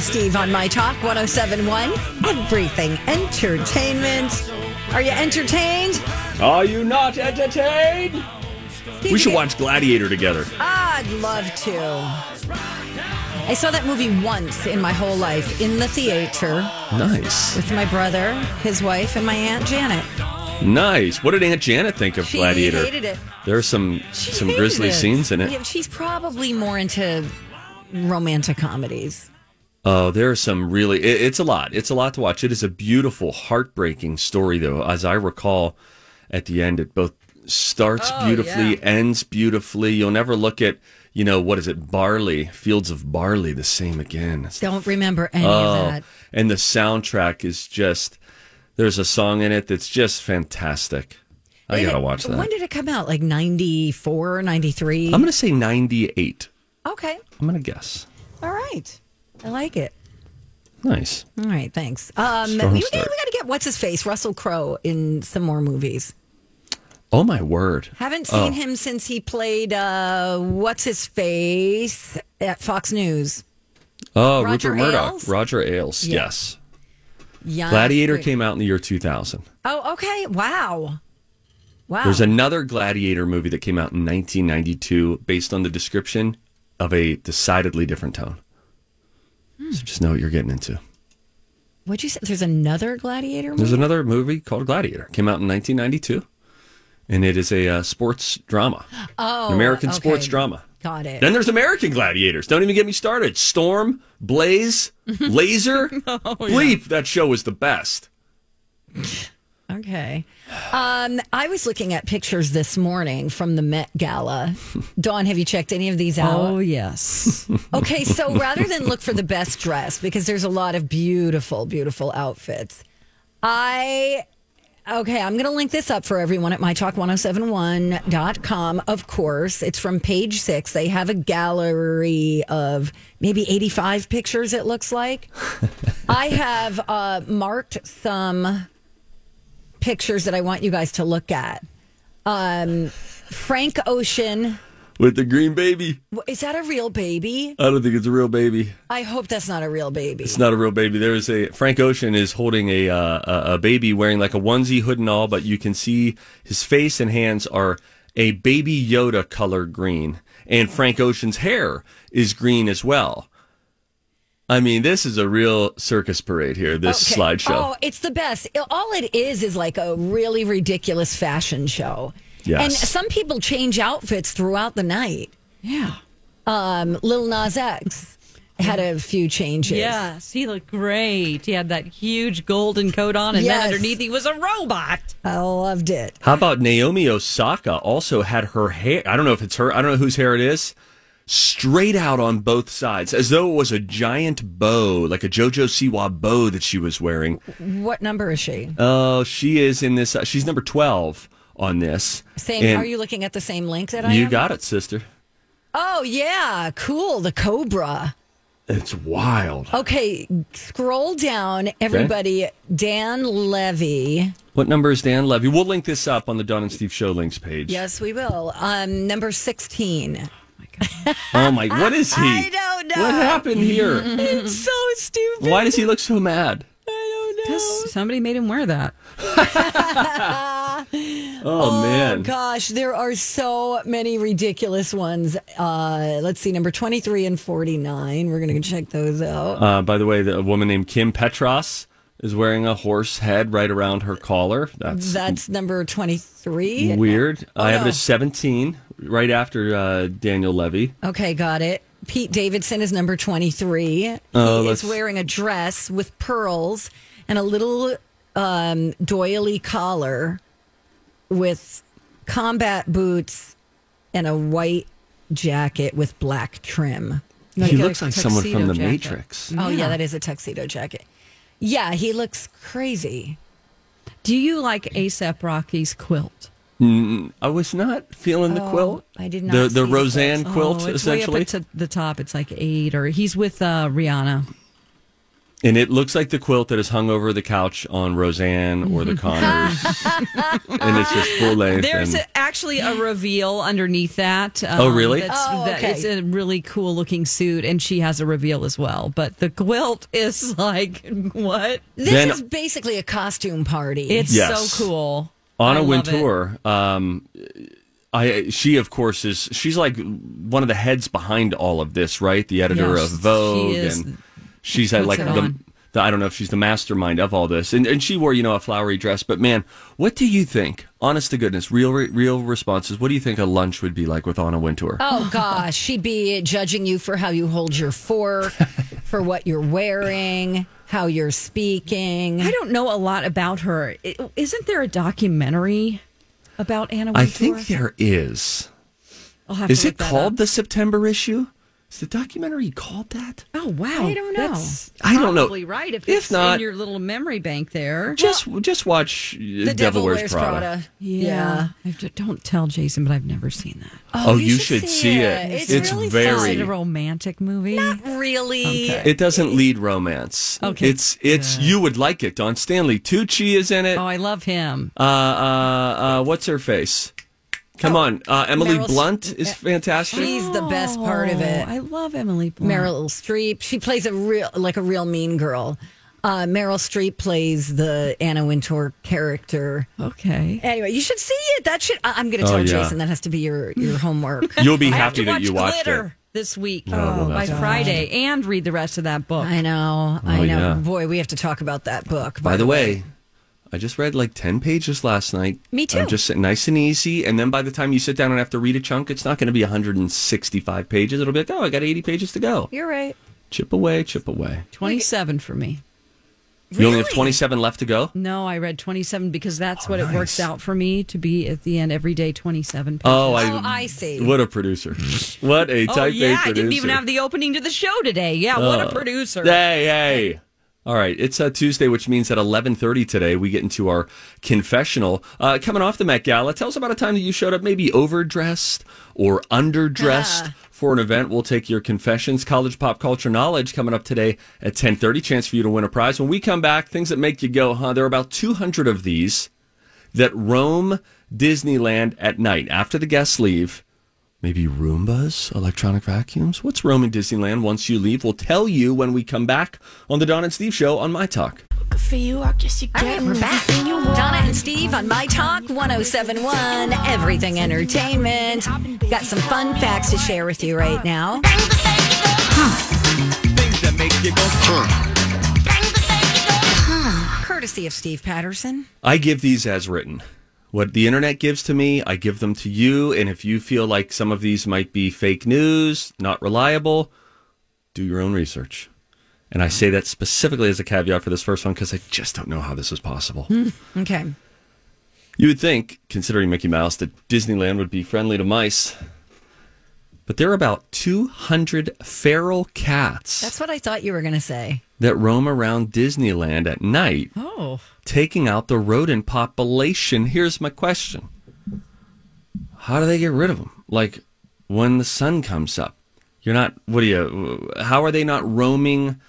And Steve on My Talk 1071. Everything entertainment. Are you entertained? Are you not entertained? We should watch Gladiator together. I'd love to. I saw that movie once in my whole life in the theater Nice. with my brother, his wife, and my Aunt Janet. Nice. What did Aunt Janet think of She Gladiator? hated it. There are some She some grisly it. scenes in it. Yeah, she's probably more into romantic comedies. Oh, there are some really. It, it's a lot. It's a lot to watch. It is a beautiful, heartbreaking story, though. As I recall, at the end, it both starts Oh, beautifully, yeah. ends beautifully. You'll never look at, you know, what is it, barley, fields of barley, the same again. Don't remember any Oh, of that. and the soundtrack is just. There's a song in it that's just fantastic. I And gotta it- watch that. When did it come out? Like 94, 93? I'm gonna say 98. okay. I'm gonna guess. All right. I like it. Nice. All right. Thanks. Um, we, we got to get what's his face, Russell Crowe, in some more movies. Oh my word. Haven't seen Oh. him since he played uh, what's his face at Fox News. Oh, Roger Rupert Murdoch. Ailes? Roger Ailes. Yeah. Yes. Yes. Gladiator Great. came out in the year 2000. Oh, okay. Wow. Wow. There's another Gladiator movie that came out in 1992 based on the description of a decidedly different tone. So just know what you're getting into. What'd you say? There's another Gladiator movie. There's another movie called Gladiator. Came out in 1992. And it is a uh, sports drama. oh, An American okay. sports drama. Got it. Then there's American Gladiators. Don't even get me started. Storm, Blaze, Laser. Oh, Bleep. That show was the best. Okay. Um, I was looking at pictures this morning from the Met Gala. Dawn, have you checked any of these out? Oh, yes. Okay, so rather than look for the best dress, because there's a lot of beautiful, beautiful outfits, I. Okay, I'm going to link this up for everyone at mytalk1071.com. Of course, it's from page six. They have a gallery of maybe 85 pictures, it looks like. I have uh, marked some pictures that I want you guys to look at. Um, Frank Ocean. With the green baby. Is that a real baby? I don't think it's a real baby. I hope that's not a real baby. It's not a real baby. There is a Frank Ocean is holding a uh, a, a baby wearing like a onesie, hood and all, but you can see his face and hands are a baby Yoda color green, and Frank Ocean's hair is green as well. I mean, this is a real circus parade here. This Okay. slideshow. Oh, it's the best. All it is is like a really ridiculous fashion show. Yes. And some people change outfits throughout the night. yeah. Um, Lil Nas X had a few changes. Yes, he looked great. He had that huge golden coat on, and Yes. then underneath he was a robot. I loved it. How about Naomi Osaka also had her hair? I don't know if it's her. I don't know whose hair it is. Straight out on both sides, as though it was a giant bow, like a JoJo Siwa bow that she was wearing. What number is she? Oh, she is in this. Uh, she's number twelve on this. Same. And are you looking at the same link that I am? You am? got it, sister. Oh yeah, cool. The Cobra. It's wild. Okay, scroll down, everybody. Dan Levy. What number is Dan Levy? We'll link this up on the Don and Steve Show links page. Yes, we will. Um, number sixteen. Oh my! What is he? I don't know. What happened here? It's so stupid. Why does he look so mad? Because somebody made him wear that. Oh, man. Gosh, there are so many ridiculous ones. Uh, let's see, number 23 and 49. We're going to check those out. Uh, by the way, the, a woman named Kim Petras is wearing a horse head right around her collar. That's That's number 23. weird. I have it no. as 17, right after uh, Daniel Levy. Okay, got it. Pete Davidson is number 23. Oh, he let's- is wearing a dress with pearls and a little um, doily collar with combat boots and a white jacket with black trim. he looks like someone from the jacket. Matrix. Oh, yeah, Yeah. that is a tuxedo jacket. Yeah, he looks crazy. Do you like ASAP Rocky's quilt? I was not feeling the quilt. I did not The, see the the Roseanne quilt. quilt, oh, it's essentially. way up at the top. It's like eight, or he's with uh, Rihanna. And it looks like the quilt that is hung over the couch on Roseanne or the Connors. and it's just full length. There's and- a, actually a reveal underneath that. um, Oh, really? That's, Oh, that- okay. it's a really cool looking suit, and she has a reveal as well. But the quilt is like what? This Then- is basically a costume party. It's Yes. so cool. Anna. Wintour, um, I she of course is she's like one of the heads behind all of this, right? The editor of Vogue, she is. and she's like the, the I don't know if she's the mastermind of all this, and and she wore you know a flowery dress, but man, what do you think? Honest to goodness, real real responses. What do you think a lunch would be like with Anna Wintour? Oh gosh, she'd be judging you for how you hold your fork, for what you're wearing, how you're speaking. I don't know a lot about her. I- Isn't there a documentary about Anna Wintour? I think there is. I'll have Is to it called up. the September issue? Is the documentary called that? Oh wow! I don't know. That's I don't know. Probably right. If, If it's not- in your little memory bank there. Just just watch uh, the Devil Wears Prada. Yeah. I d- don't tell Jason, but I've never seen that. Oh, you should see it. It's, It's really very- Is it a romantic movie? Not really? It doesn't lead romance. Okay. It's it's you would like it. Don Stanley Tucci is in it. Oh, I love him. Uh uh uh what's her face? Come on. Uh Emily Meryl- Blunt is fantastic. She's the best part of it. Oh, I love Emily Blunt. Meryl Streep. She plays a real, like a real mean girl. Uh, Meryl Streep plays the Anna Wintour character. Okay. Anyway, you should see it. That should. I- I'm going to Oh, tell yeah. Jason that has to be your your homework. You'll be I happy that you watched Glitter it. this week well, by that's Friday and read the rest of that book. I know. I Oh, know. yeah. Boy, we have to talk about that book. By the way, I just read like 10 pages last night. Me too. I'm just sitting nice and easy. And then by the time you sit down and have to read a chunk, it's not going to be 165 pages. It'll be like, oh, I got 80 pages to go. you're right. Chip away, chip away. 27 for me. You only have 27 left to go? No, I read 27 because that's Oh, what it oh, works out for me to be at the end every day 27 pages. Oh, I, Oh, I see. What a producer. what a Oh, type A yeah, I didn't even have the opening to the show today. Yeah, what a Oh. producer. Hey, hey. All right, it's uh, Tuesday, which means at 11.30 today, we get into our confessional. Uh, coming off the Met Gala, tell us about a time that you showed up maybe overdressed or underdressed for an event. We'll take your confessions. College pop culture knowledge coming up today at 10.30. Chance for you to win a prize. When we come back, things that make you go, huh? There are about 200 of these that roam Disneyland at night after the guests leave. Maybe Roombas, electronic vacuums. What's roaming Disneyland once you leave? We'll tell you when we come back on the Don and Steve Show on My Talk. For you, I guess you All get right, we're back. everything. Donna and Steve on My Talk 1071, Everything Entertainment. Got some fun facts to share with you right now. Courtesy of Steve Patterson. I give these as written. What the internet gives to me, I give them to you. And if you feel like some of these might be fake news, not reliable, do your own research. And I say that specifically as a caveat for this first one because I just don't know how this is possible. Hmm, okay. You would think, considering Mickey Mouse, that Disneyland would be friendly to mice. But there are about 200 feral cats That's what I thought you were going to say. that roam around Disneyland at night, Oh. taking out the rodent population. Here's my question How do they get rid of them? Like when the sun comes up, you're not, what do you, how are they not roaming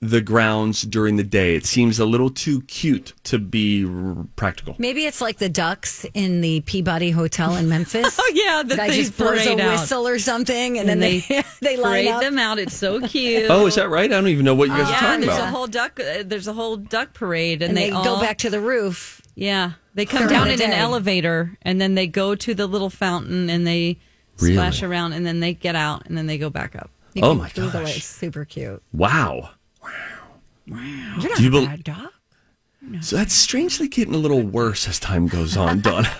the grounds during the day? It seems a little too cute to be r- practical. Maybe it's like the ducks in the Peabody Hotel in Memphis. Oh, yeah, that Guy they just blows a out. whistle or something, and, And then they they they line up. them out. It's so cute. Oh, is that right? I don't even know what you guys are yeah, talking there's about. There's a whole duck. Uh, there's a whole duck parade, and, and they, all go back to the roof. Yeah, they come down in an elevator and then they go to the little fountain and they Really? splash around and then they get out and then they go back up. You Oh my gosh. It's super cute. Wow. You're not Do you a bel- bad dog. So that's strangely getting a little worse as time goes on, Donna.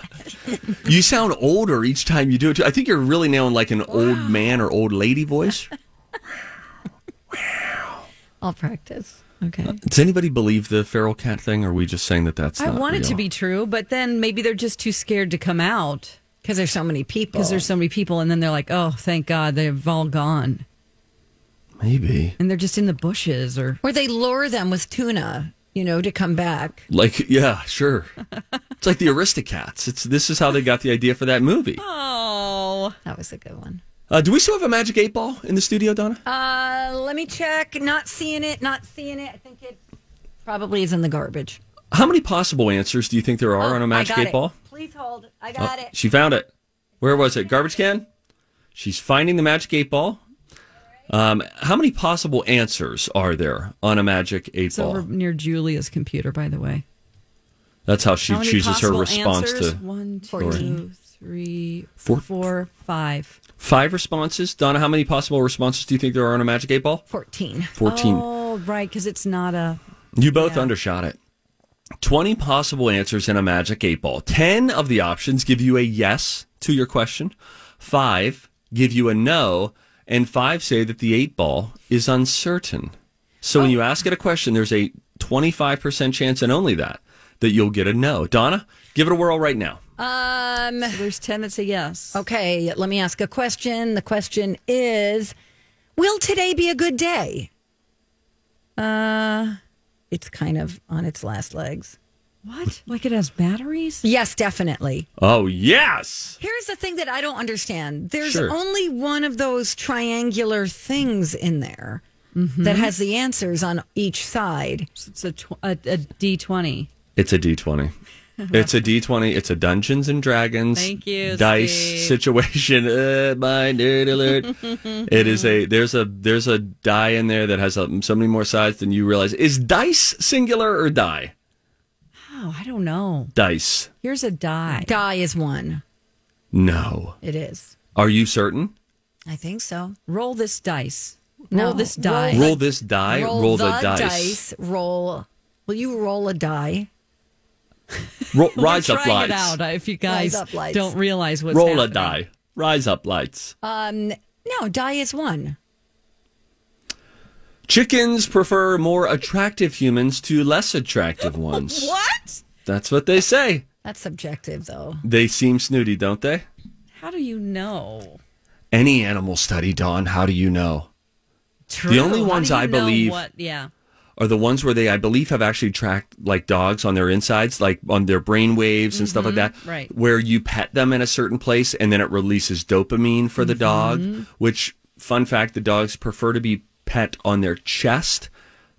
you sound older each time you do it. Too. I think you're really now in like an old man or old lady voice. I'll practice. Okay. Uh, does anybody believe the feral cat thing, or are we just saying that that's I not want it to be true, but then maybe they're just too scared to come out Because there's so many people. because there's so many people and then they're like, "Oh, thank God, they've all gone." Maybe. And they're just in the bushes or Or they lure them with tuna, you know, to come back. Like, yeah, sure. it's like the Aristocats. It's this is how they got the idea for that movie. Oh. That was a good one. Uh, do we still have a magic eight ball in the studio, Donna? Uh, let me check. Not seeing it. Not seeing it. I think it probably is in the garbage. How many possible answers do you think there are on Oh, a magic eight it. ball? Please hold. I Oh, got it. She found it. Where was it? Garbage can? She's finding the magic eight ball. Um, how many possible answers are there on a magic eight It's ball? over near Julia's computer, by the way. That's how she How chooses her possible response answers? to one, two, Fourteen. three, Four- four, five. five responses. Donna, how many possible responses do you think there are on a magic eight ball? 14. 14. Oh, right, because it's not a. You both Yeah. undershot it. 20 possible answers in a magic eight ball. 10 of the options give you a yes to your question. Five give you a no. And five say that the eight ball is uncertain. So when you ask it a question, there's a 25% chance and only that, that you'll get a no. Donna, give it a whirl right now. Um. There's 10 that say yes. Okay, let me ask a question. The question is Will today be a good day? Uh, it's kind of on its last legs. What? Like it has batteries? Yes, definitely. Oh, yes. Here's the thing that I don't understand there's Sure. only one of those triangular things in there Mm-hmm. that has the answers on each side. It's a, tw- a, a D20. It's a D20. It's a D20. It's a Dungeons and Dragons Thank you, dice Steve. situation. Uh, my nerd alert. it is a there's a there's a die in there that has a, so many more sides than you realize. Is dice singular or die? Oh, I don't know. Dice. Here's a die. Die is one. No. It is. Are you certain? I think so. Roll this dice. No. Roll this die. Roll this die. Roll, the, dice. dice. Roll. Will you roll a die? Ro- We're rise up lights. it out uh, if you guys don't realize what's Roll a die. Rise up lights. Um, no, die is one. Chickens prefer more attractive humans to less attractive ones. What? That's what they say. That's subjective, though. They seem snooty, don't they? How do you know? Any animal study, Dawn, how do you know? True. The only ones I believe What? Yeah. are the ones where they, I believe, have actually tracked like dogs on their insides, like on their brain waves and stuff like mm-hmm. that. right. Where you pet them in a certain place and then it releases dopamine for the mm-hmm. dog, which, fun fact, the dogs prefer to be pet on their chest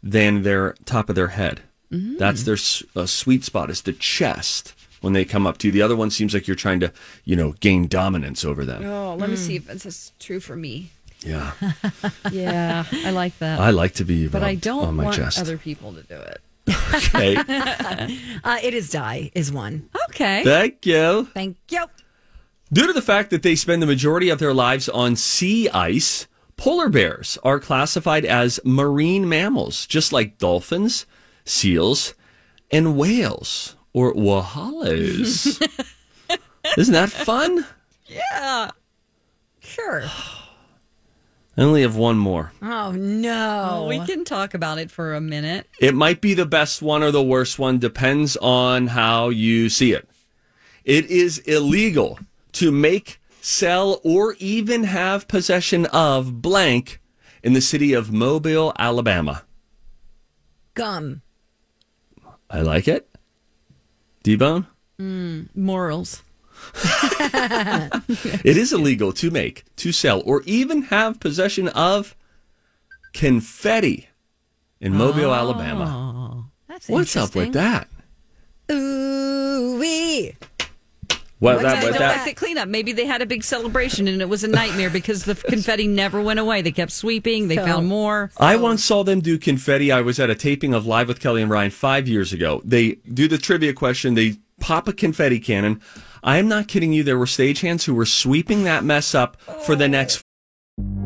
than their top of their head. That's their uh, sweet spot is the chest when they come up to you. The other one seems like you're trying to, you know, gain dominance over them. Oh, let me see if this is true for me. Yeah. Yeah, I like that. I like to be but I don't on my want chest. other people to do it. Okay. Uh, it is die is one. Okay. Thank you. Thank you. Due to the fact that they spend the majority of their lives on sea ice, polar bears are classified as marine mammals, just like dolphins, seals, and whales or wahalas. Isn't that fun? Yeah. Sure. I only have one more. Oh no. we can talk about it for a minute. It might be the best one or the worst one, depends on how you see it. It is illegal to make, sell, or even have possession of blank in the city of Mobile, Alabama. Gum. I like it. D Bone? Mm, morals. It is illegal to make, to sell, or even have possession of confetti in Mobile, Alabama. Oh, that's What's up with that? Ooh wee. Well, Like, that, I don't that, like the cleanup. Maybe they had a big celebration and it was a nightmare because the confetti never went away. They kept sweeping. They So- found more. I once saw them do confetti. I was at a taping of Live with Kelly and Ryan five years ago. They do the trivia question. They pop a confetti cannon. I am not kidding you. There were stagehands who were sweeping that mess up for the next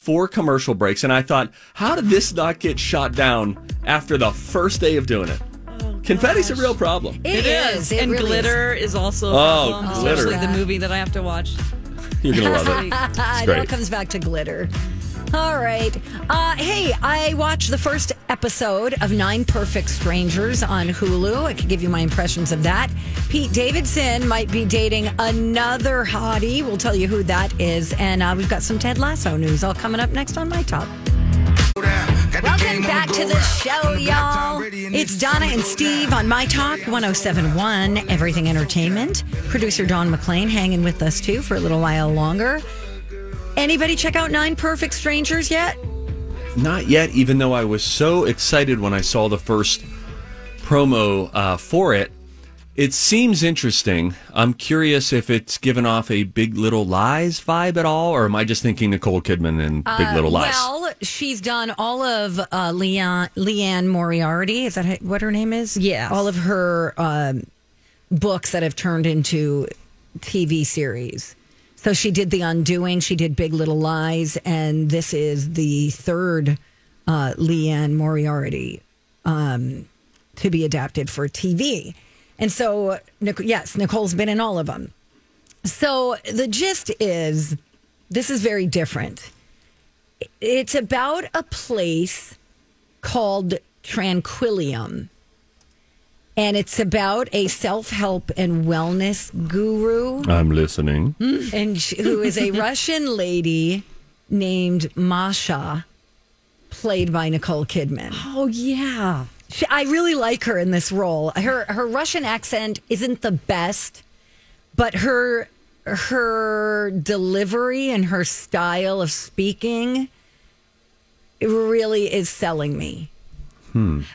Four commercial breaks, and I thought, how did this not get shot down after the first day of doing it? Confetti's a real problem. It is. It and really glitter is, also a Oh, problem, glitter. especially the movie that I have to watch. You're gonna love it. It It's all great. comes back to glitter. All right. Uh, hey, I watched the first episode of Nine Perfect Strangers on Hulu. I could give you my impressions of that. Pete Davidson might be dating another hottie. We'll tell you who that is. And uh, we've got some Ted Lasso news all coming up next on My Talk. Welcome back to the show, y'all. It's Donna and Steve on My Talk 1071, Everything Entertainment. Producer Don McClain hanging with us too for a little while longer. Anybody check out Nine Perfect Strangers yet? Not yet, even though I was so excited when I saw the first promo uh, for it. It seems interesting. I'm curious if it's given off a Big Little Lies vibe at all, or am I just thinking Nicole Kidman and Big Little Lies? Well, she's done all of uh, Liane, Liane Moriarty. Is that what her name is? Yeah. All of her um, books that have turned into TV series. So she did The Undoing, she did Big Little Lies, and this is the third uh, Liane Moriarty um, to be adapted for TV. And so, yes, Nicole's been in all of them. So the gist is this is very different. It's about a place called Tranquillum. And it's about a self help and wellness guru I'm listening. and she, who is a Russian lady named Masha, played by Nicole Kidman. Oh, yeah. She, I really like her in this role. Her her Russian accent isn't the best, but her her delivery and her style of speaking it really is selling me.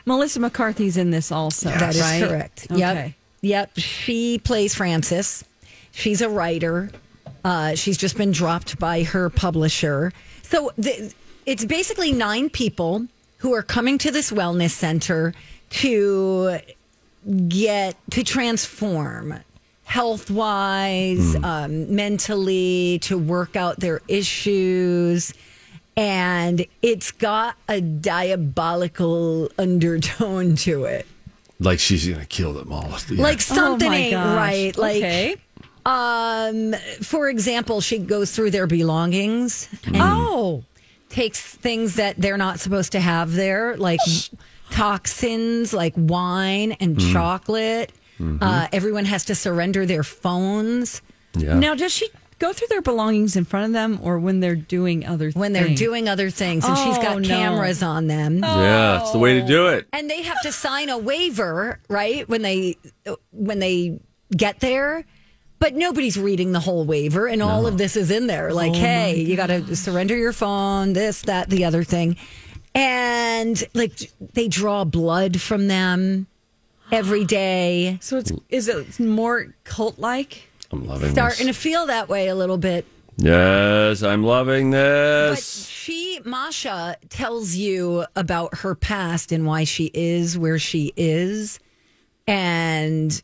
Melissa McCarthy's in this also. That is right? correct. Okay. Yep. Yep. She plays Frances. She's a writer. Uh, she's just been dropped by her publisher. So the, it's basically nine people who are coming to this wellness center to get to transform health wise, um, mentally, to work out their issues. And it's got a diabolical undertone to it. Like she's gonna kill them all. Yeah. Like something oh ain't gosh. right. Like, okay. um, for example, she goes through their belongings and Oh, takes things that they're not supposed to have there, like toxins, like wine and chocolate. Uh, everyone has to surrender their phones yeah. now does she go through their belongings in front of them or when they're doing other when they're things? doing other things, and she's got oh, no. cameras on them. yeah, it's the way to do it. and they have to sign a waiver right when they when they get there but nobody's reading the whole waiver and all of this is in there like oh, hey you got to surrender your phone this that the other thing and like they draw blood from them every day So it's is it more cult like? I'm loving starting to feel that way a little bit Yes, I'm loving this. But she, Masha, tells you about her past and why she is where she is. And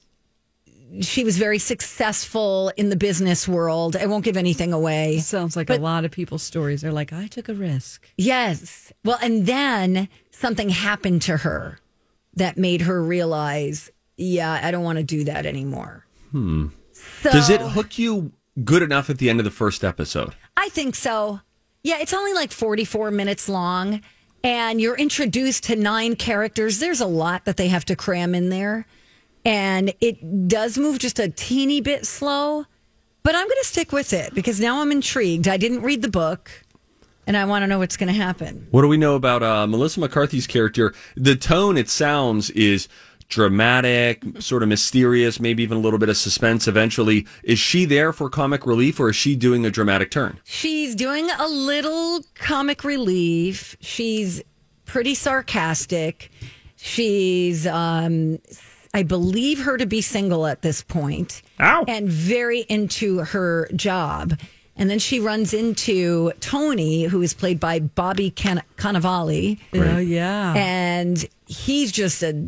she was very successful in the business world. I won't give anything away. Sounds like But- a lot of people's stories They're like, I took a risk. Yes. Well, and then something happened to her that made her realize, yeah, I don't want to do that anymore. Hmm. So, Does it hook you good enough at the end of the first episode? I think so. Yeah, it's only like 44 minutes long, and you're introduced to nine characters. There's a lot that they have to cram in there, and it does move just a teeny bit slow, but I'm going to stick with it because now I'm intrigued. I didn't read the book, and I want to know what's going to happen. What do we know about uh, Melissa McCarthy's character? The tone it sounds is dramatic, sort of mysterious, maybe even a little bit of suspense eventually. Is she there for comic relief or is she doing a dramatic turn? She's doing a little comic relief. She's pretty sarcastic. She's, um, I believe her to be single at this point Ow. and very into her job. And then she runs into Tony, who is played by Bobby Can- Cannavale. Oh, yeah. And he's just a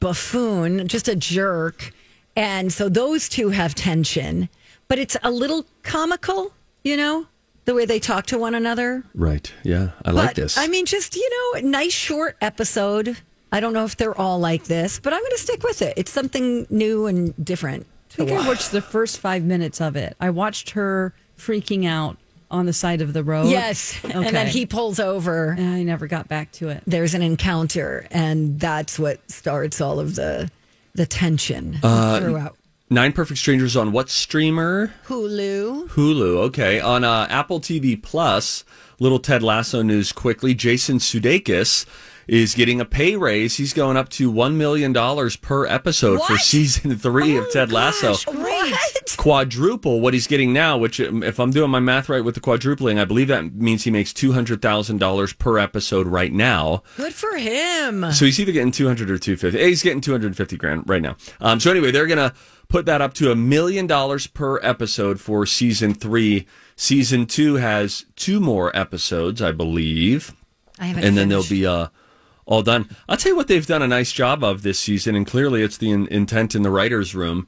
buffoon, just a jerk. And so those two have tension, but it's a little comical, you know, the way they talk to one another. Right. Yeah. I like this. I mean, just, you know, nice short episode. I don't know if they're all like this, but I'm going to stick with it. It's something new and different. I think I watched the first five minutes of it. I watched her freaking out on the side of the road. Yes. And then he pulls over. And I never got back to it. There's an encounter, and that's what starts all of the the tension Uh, throughout. Nine Perfect Strangers on what streamer? Hulu. Hulu. Okay. On uh, Apple TV Plus, little Ted Lasso news quickly. Jason Sudeikis is getting a pay raise. He's going up to $1 million per episode for season three of Ted Lasso. What? Quadruple what he's getting now, which, um, if I'm doing my math right with the quadrupling, I believe that means he makes $200,000 per episode right now. Good for him. So he's either getting 200 or 250. He's getting 250 grand right now. Um, so anyway, they're going to put that up to a million dollars per episode for season three. Season two has two more episodes, I believe. I haven't And then there'll be uh, all done. I'll tell you what they've done a nice job of this season, and clearly it's the in- intent in the writer's room.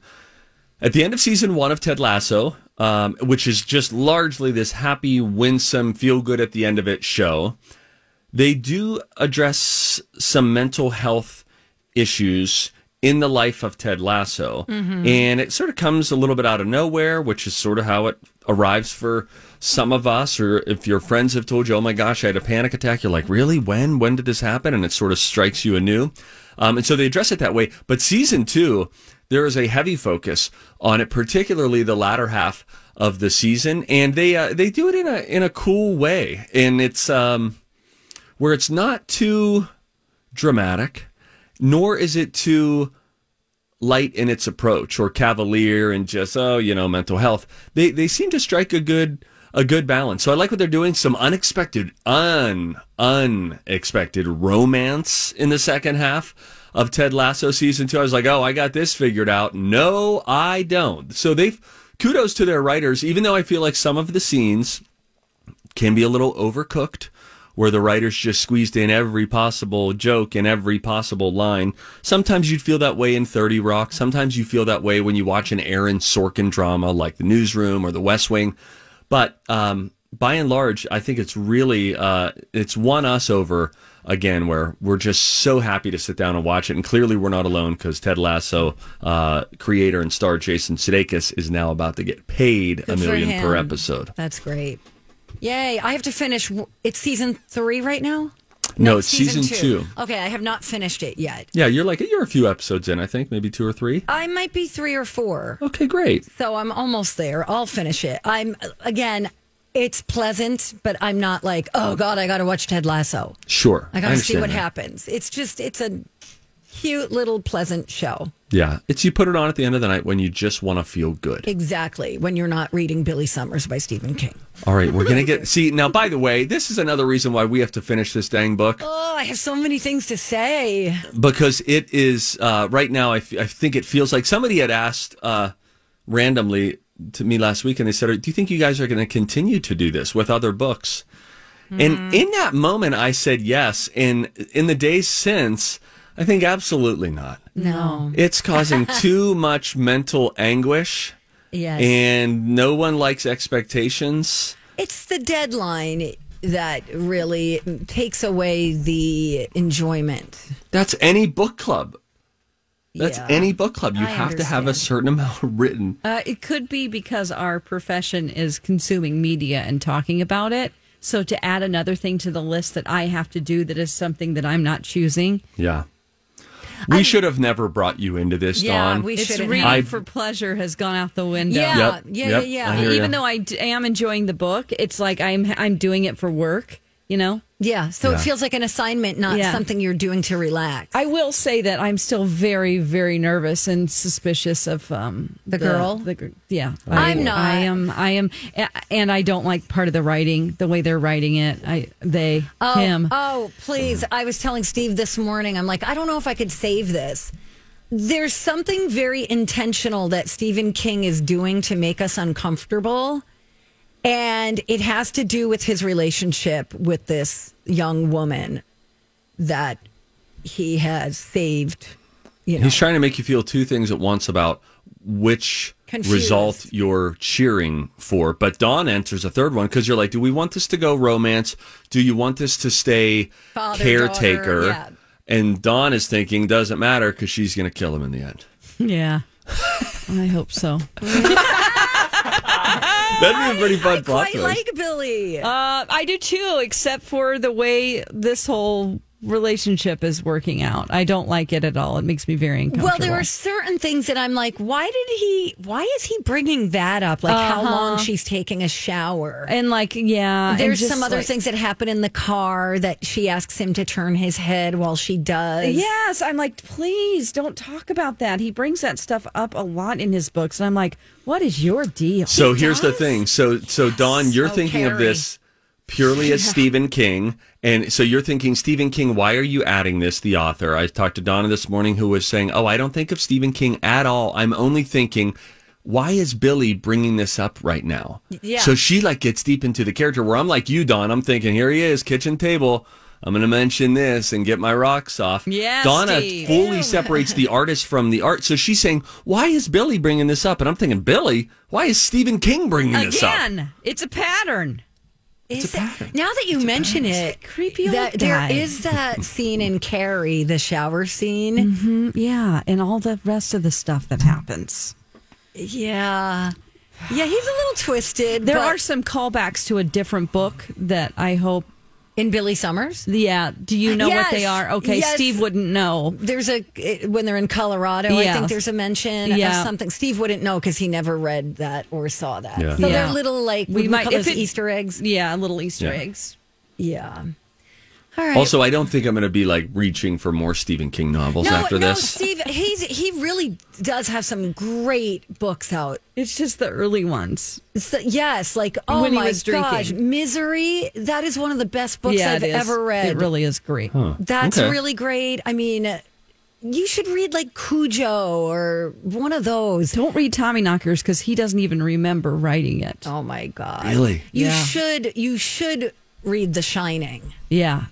At the end of season one of Ted Lasso, um, which is just largely this happy, winsome, feel good at the end of it show, they do address some mental health issues in the life of Ted Lasso. And it sort of comes a little bit out of nowhere, which is sort of how it arrives for some of us. Or if your friends have told you, oh my gosh, I had a panic attack, you're like, really? When? When did this happen? And it sort of strikes you anew. Um, and so they address it that way. But season two, there is a heavy focus on it, particularly the latter half of the season. And they, uh, they do it in a, in a cool way. And it's, um, where it's not too dramatic, nor is it too light in its approach or cavalier and just oh you know mental health. They they seem to strike a good a good balance. So I like what they're doing. Some unexpected, un unexpected romance in the second half of Ted Lasso season two. I was like, oh, I got this figured out. No, I don't. So they've kudos to their writers, even though I feel like some of the scenes can be a little overcooked where the writers just squeezed in every possible joke and every possible line. Sometimes you'd feel that way in 30 Rock. Sometimes you feel that way when you watch an Aaron Sorkin drama like The Newsroom or The West Wing. But um, by and large, I think it's really uh, it's won us over again, where we're just so happy to sit down and watch it. And clearly, we're not alone because Ted Lasso, uh, creator and star Jason Sudeikis, is now about to get paid a Good for million per episode. That's great. Yay. I have to finish. It's season three right now? No, it's season two. Okay, I have not finished it yet. Yeah, you're like you're a few episodes in, I think, maybe two or three. I might be three or four. Okay, great. So I'm almost there. I'll finish it. I'm, again, it's pleasant, but I'm not like, oh God, I got to watch Ted Lasso. Sure, I got to see understand what that. happens. It's just, it's a cute little pleasant show. Yeah, it's you put it on at the end of the night when you just want to feel good. Exactly. When you're not reading Billy Summers by Stephen King. All right, we're gonna get see now. By the way, this is another reason why we have to finish this dang book Oh, I have so many things to say. because it is uh, right now. I, f- I think it feels like somebody had asked uh, randomly to me last week, and they said, "Do you think you guys are going to continue to do this with other books?" And in that moment, I said yes. And in the days since, I think absolutely not. No. It's causing too much mental anguish, Yes. and no one likes expectations. It's the deadline that really takes away the enjoyment. That's any book club. That's Yeah. any book club. You I have to have a certain amount written. Uh, it could be because our profession is consuming media and talking about it. So to add another thing to the list that I have to do that is something that I'm not choosing. Yeah. We should have never brought you into this, Yeah, Dawn. we It's shouldn't reading have. I- for pleasure has gone out the window. Yeah, Yep, yeah, yep, yeah, yeah. Even ya. though I d- am enjoying the book, it's like I'm I'm doing it for work. You know. Yeah, so Yeah. it feels like an assignment, not Yeah. something you're doing to relax. I will say that I'm still very, very nervous and suspicious of um, The girl? The, yeah, I'm I, not. I am. I am, and I don't like part of the writing, the way they're writing it. I, they, Oh, him. oh, please. I was telling Steve this morning, I'm like, I don't know if I could save this. There's something very intentional that Stephen King is doing to make us uncomfortable. And it has to do with his relationship with this young woman that he has saved. You know, He's trying to make you feel two things at once about which Confused. result you're cheering for. But Dawn enters a third one because you're like, do we want this to go romance? Do you want this to stay Father, caretaker? daughter, yeah. And Dawn is thinking, doesn't matter because she's going to kill him in the end. Yeah, I hope so. That'd be a pretty fun I plot quite twist. like Billy. Uh, I do too, except for the way this whole relationship is working out. I don't like it at all. It makes me very uncomfortable. Well, there are certain things that I'm like, why did he? Why is he bringing that up? Like how uh-huh. long she's taking a shower. and like, yeah, There's just, some other like- things that happen in the car that she asks him to turn his head while she does. Yes, I'm like, please don't talk about that. He brings that stuff up a lot in his books, and I'm like, what is your deal? So here's the thing. So so Dawn, you're Oh, thinking of oh, this purely as Stephen King, and so you're thinking Stephen King. Why are you adding this? The author. I talked to Donna this morning, who was saying, "Oh, I don't think of Stephen King at all. I'm only thinking." Why is Billy bringing this up right now? Yeah. So she like gets deep into the character where I'm like you, Don. I'm thinking, here he is, kitchen table. I'm going to mention this and get my rocks off. Yeah, Donna Steve. fully separates the artist from the art. So she's saying, why is Billy bringing this up? And I'm thinking, Billy, why is Stephen King bringing this up? Again, it's a pattern. Is it- now that you mention it, creepy old that there is that scene in Carrie, the shower scene. Mm, Yeah, and all the rest of the stuff that happens. Yeah, yeah, he's a little twisted. There but- are some callbacks to a different book that I hope. In Billy Summers. Yeah, do you know what they are? Okay, yes. Steve wouldn't know. There's a when they're in Colorado. I think there's a mention Yeah. of something. Steve wouldn't know because he never read that or saw that. Yeah. So Yeah. they're little like We we might- might if those it- Easter eggs. Yeah, little Easter Yeah. eggs. Yeah. All right. Also, I don't think I'm going to be like reaching for more Stephen King novels no, after no, this. Steve. He's he really does have some great books out. It's just the early ones. It's the, yes, like oh When he my was gosh, drinking. Misery. That is one of the best books yeah, I've ever read. It really is great. That's Okay. really great. I mean, you should read like Cujo or one of those. Don't read Tommyknockers because he doesn't even remember writing it. Oh my god! Really? You Yeah. should you should read The Shining. Yeah.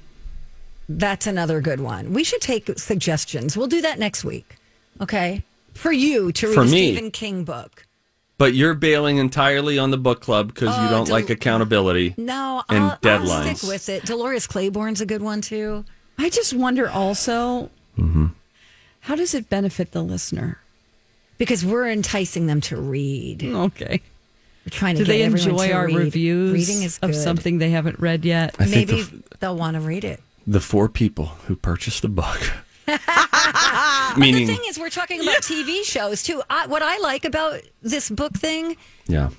That's another good one. We should take suggestions. We'll do that next week. Okay, for you to read For a me. Stephen King book. But you're bailing entirely on the book club because you Oh, don't del- like accountability. No, And I'll, I'll deadlines. stick with it. Dolores Claiborne's a good one too. I just wonder also Mm-hmm. how does it benefit the listener? Because we're enticing them to read. Okay. We're trying to Do get they everyone enjoy to our read. reviews Reading is of good. something they haven't read yet? I think Maybe the, they'll want to read it. The four people who purchased the book, The thing is, we're talking about TV shows too. I, what I like about this book thing yeah,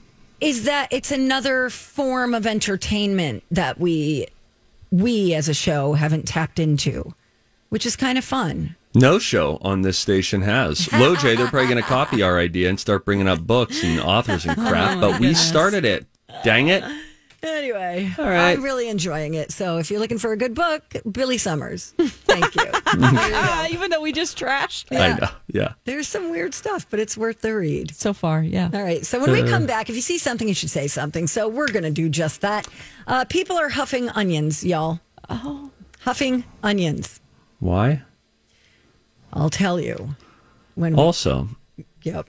is that it's another form of entertainment that we we as a show haven't tapped into, which is kind of fun. no show on this station has. Loj, they're probably going to copy our idea and start bringing up books and authors and crap. Oh, but we started it. Dang it! Anyway, All right. I'm really enjoying it. So if you're looking for a good book, Billy Summers. Thank you. Ah, even though we just trashed I know. Yeah. There's some weird stuff, but it's worth the read. so far. Yeah. All right. So when we come back, if you see something, you should say something. So we're going to do just that. Uh, people are huffing onions, y'all. Oh. Huffing onions. Why? I'll tell you when. Also, yep.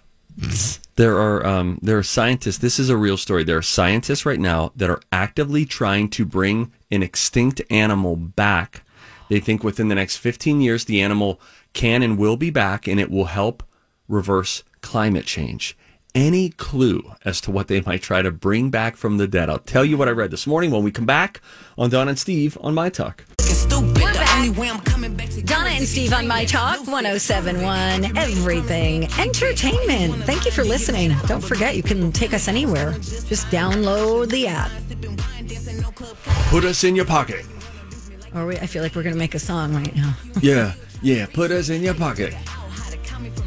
There are um, there are scientists. This is a real story. There are scientists right now that are actively trying to bring an extinct animal back. They think within the next 15 years, the animal can and will be back, and it will help reverse climate change. Any clue as to what they might try to bring back from the dead? I'll tell you what I read this morning when we come back on Don and Steve on My Talk. Donna and Steve on My Talk 1071 Everything Entertainment. Thank you for listening. Don't forget, you can take us anywhere. Just download the app. Put us in your pocket. Or we, I feel like we're going to make a song right now. Yeah, yeah. Put us in your pocket.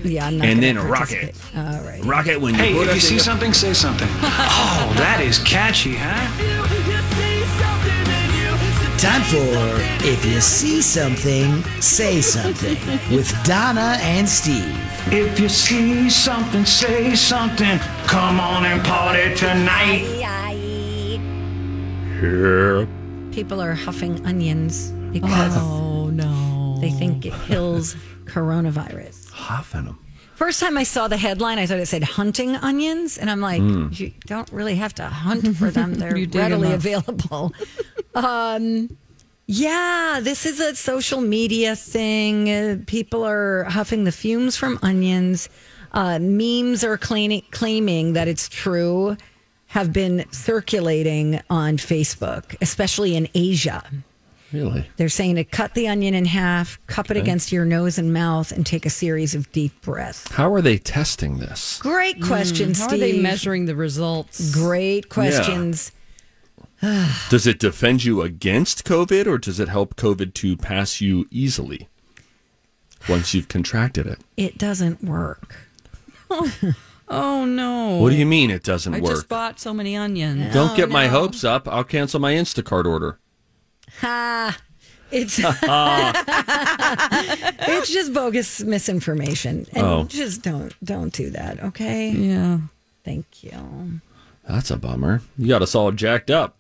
Yeah, I'm not And then rock it. participate. All right. Rock it when you Hey, put if you us in see your- something, say something. Oh, that is catchy, huh? Time for If You See Something, Say Something with Donna and Steve. If you see something, say something. Come on and party tonight. Yeah. People are huffing onions because Oh no. they think it kills coronavirus. Huffing them. First time I saw the headline, I thought it said hunting onions, and I'm like, you don't really have to hunt for them; they're You dig 'em readily available. um, yeah, this is a social media thing. Uh, people are huffing the fumes from onions. Uh, memes are claiming that it's true. Have been circulating on Facebook, especially in Asia. Really? They're saying to cut the onion in half, cup it against your nose and mouth, and take a series of deep breaths. How are they testing this? Great hmm. question, How Steve. are they measuring the results? Great questions. Does it defend you against COVID or does it help COVID to pass you easily once you've contracted it? It doesn't work. Oh no. What do you mean it doesn't I work? I just bought so many onions. Don't oh, get my hopes up. I'll cancel my Instacart order. Ha! It's it's just bogus misinformation, and Oh. just don't don't do that. Okay. Yeah. Thank you. That's a bummer. You got us all jacked up.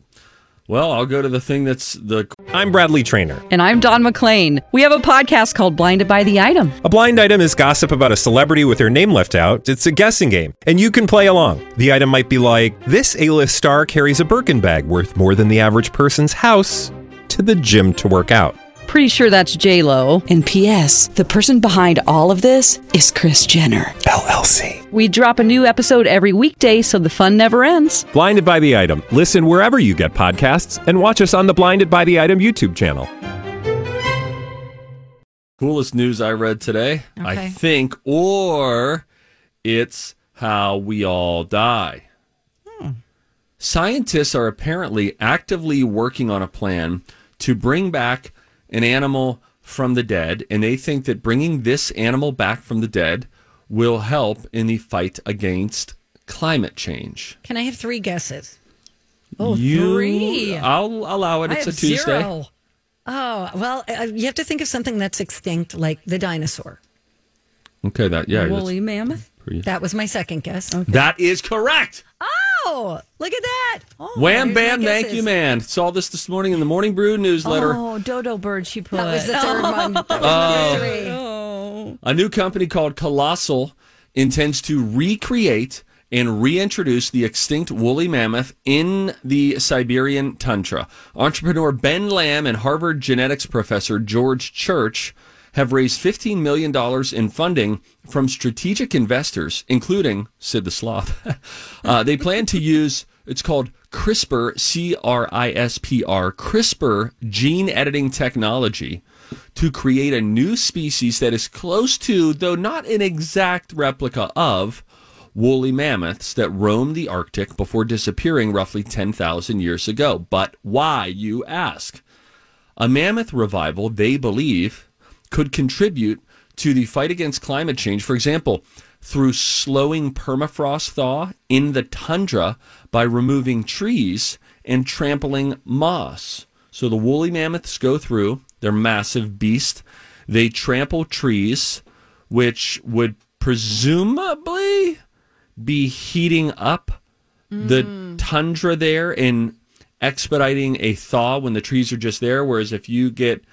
Well, I'll go to the thing that's the I'm Bradley Trainer. And I'm Don McClain. We have a podcast called Blinded by the Item. A blind item is gossip about a celebrity with their name left out. It's a guessing game, and you can play along. The item might be like this: A-list star carries a Birkin bag worth more than the average person's house to the gym to work out. Pretty sure that's J Lo. And P.S. The person behind all of this is Kris Jenner LLC. We drop a new episode every weekday, so the fun never ends. Blinded by the item. Listen wherever you get podcasts, and watch us on the Blinded by the Item YouTube channel. coolest news I read today, I think, or it's how we all die. Hmm. Scientists are apparently actively working on a plan to bring back an animal from the dead, and they think that bringing this animal back from the dead will help in the fight against climate change. Can I have three guesses? Oh, You- three. I'll allow it. It's a Tuesday. zero. Oh well, uh, you have to think of something that's extinct, like the dinosaur. Okay, that yeah, Woolly mammoth. pretty- That was my second guess. that is correct. Oh, Oh, look at that! Oh, Wham bam, thank you, man. Saw this this morning in the Morning Brew newsletter. Oh, dodo bird. She put. That was the third oh. one. That was Oh. number three. Oh. A new company called Colossal intends to recreate and reintroduce the extinct woolly mammoth in the Siberian tundra. Entrepreneur Ben Lamm and Harvard genetics professor George Church have raised $15 million in funding from strategic investors, including Sid the Sloth. uh, they plan to use, it's called CRISPR, C R I S P R, CRISPR gene editing technology to create a new species that is close to, though not an exact replica of, woolly mammoths that roamed the Arctic before disappearing roughly 10,000 years ago. But why, you ask? A mammoth revival, they believe, could contribute to the fight against climate change. For example, through slowing permafrost thaw in the tundra by removing trees and trampling moss. So the woolly mammoths go through, they're massive beasts. They trample trees, which would presumably be heating up the mm. tundra there and expediting a thaw when the trees are just there. Whereas if you get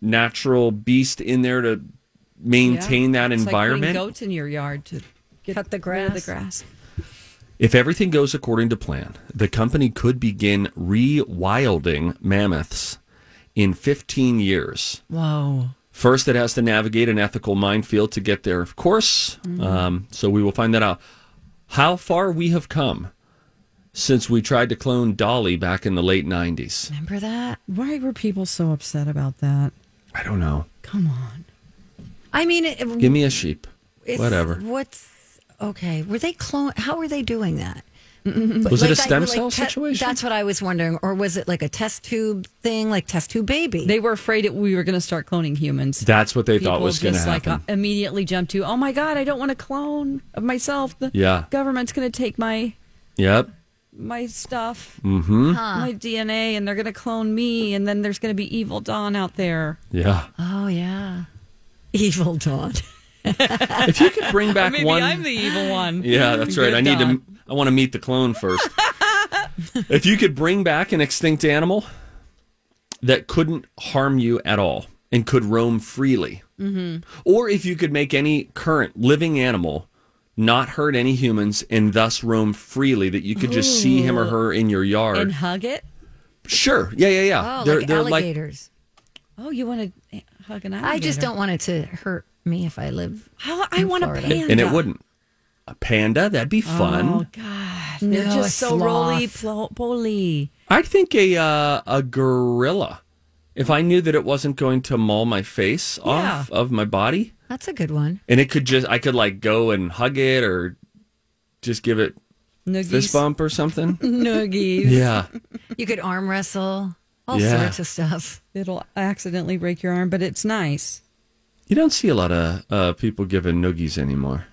natural beast in there to maintain that It's like environment. goats in your yard to get Cut the grass. the grass. If everything goes according to plan, the company could begin rewilding mammoths in 15 years. Wow. First, it has to navigate an ethical minefield to get there, of course. Um, so we will find that out. How far we have come since we tried to clone Dolly back in the late 90s. Remember that? Why were people so upset about that? I don't know. Come on. I mean, it, Give me a sheep. Whatever. What's okay? Were they clone? How were they doing that? Was it a Like, I- stem like, cell te- situation? That's what I was wondering. Or was it like a test tube thing, like test tube baby? They were afraid that we were going to start cloning humans. That's what they thought was going to just like happen. uh, immediately jump to, oh my god, I don't want a clone of myself. The Yeah. government's going to take my yep. My stuff, Mm-hmm. my DNA, and they're going to clone me, and then there's going to be evil Dawn out there. Yeah. oh yeah, evil dawn. If you could bring back Maybe one. I'm the evil one. Yeah, that's right. Good I need Dawn. to. I want to meet the clone first. if you could bring back an extinct animal that couldn't harm you at all and could roam freely, Mm-hmm. or if you could make any current living animal not hurt any humans and thus roam freely, that you could just see him or her in your yard. and hug it. sure. Yeah, yeah, yeah. Oh, like alligators. Oh, you want to hug an alligator? I just don't want it to hurt me if I live. How I in want a panda, and it wouldn't. A panda? That'd be fun. Oh God, they're No, a just so roly poly. I'd think a uh, a gorilla. If I knew that it wasn't going to maul my face off of my body, That's a good one. and it could just, I could like go and hug it or just give it Nuggies. fist bump or something. Nuggies. yeah, You could arm wrestle, all Yeah. sorts of stuff. It'll accidentally break your arm, but it's nice. you don't see a lot of uh, people giving noogies anymore.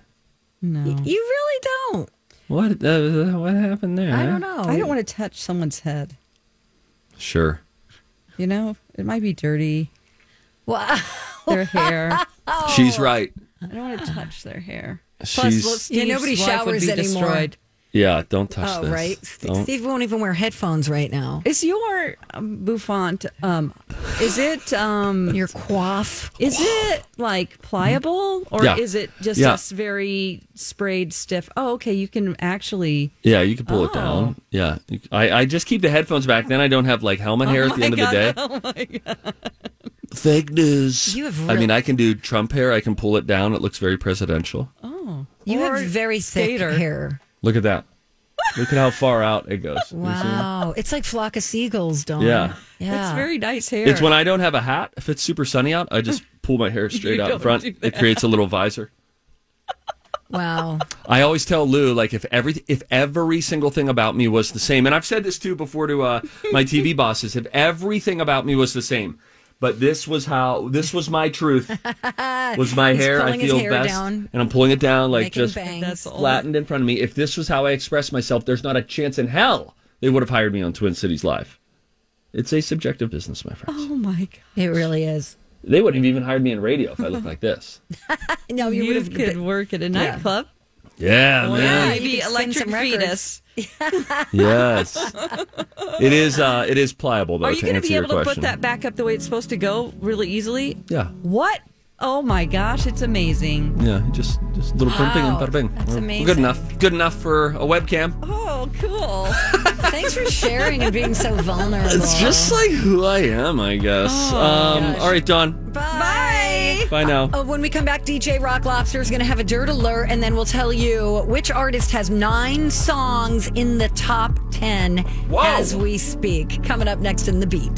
No, You really don't. What uh, what happened there? I huh? don't know. I don't want to touch someone's head. Sure. You know, it might be dirty. Wow. Their hair. She's right. I don't want to touch their hair. She's- well, Yeah, nobody life would showers be anymore. destroyed. Yeah, don't touch Oh, this. right. Don't- Steve won't even wear headphones right now. Is your um, bouffant? Um, is it um? Your coif. Is it like pliable or Yeah. is it just Yeah. a s- very sprayed stiff? Oh, okay. You can actually. Yeah, you can pull it Oh. down. Yeah, I, I just keep the headphones back. Then I don't have like helmet hair at the end God. of the day. Oh my god! Fake news. You have I mean, I can do Trump hair. I can pull it down. It looks very presidential. Oh, You Or have very thick skater. hair. Look at that. Look at how far out it goes. Wow. It's like flock of seagulls, Dawn. Yeah. Yeah. It's very nice hair. It's when I don't have a hat. If it's super sunny out, I just pull my hair straight out in front. It creates a little visor. wow. I always tell Lou like if every if every single thing about me was the same, and I've said this too before to uh, my TV bosses. If everything about me was the same, but this was how this was my truth was my hair. I feel hair best, down, and I'm pulling it down like just bangs. Flattened in front of me. If this was how I expressed myself, there's not a chance in hell they would have hired me on Twin Cities Live. It's a subjective business, my friends. Oh my god! It really is. They wouldn't have even hired me in radio if I looked like this. No, you, You, would have could work at a nightclub. Yeah, Well, man. maybe you could electric some records. fetus. Yes, it is. Uh, it is pliable though. Are you going to be able to question. put that back up the way it's supposed to go really easily? Yeah, What? Oh my gosh! It's amazing. yeah. Just just a little crimping and Wow, bada bing. that's we're amazing. Good enough. Good enough for a webcam. Oh, cool. Thanks for sharing and being so vulnerable. It's just like who I am, I guess. um, all right, Dawn. Bye. Bye now. Oh, when we come back, DJ Rock Lobster is going to have a dirt alert, and then we'll tell you which artist has nine songs in the top 10 Whoa. as we speak. Coming up next in the beat.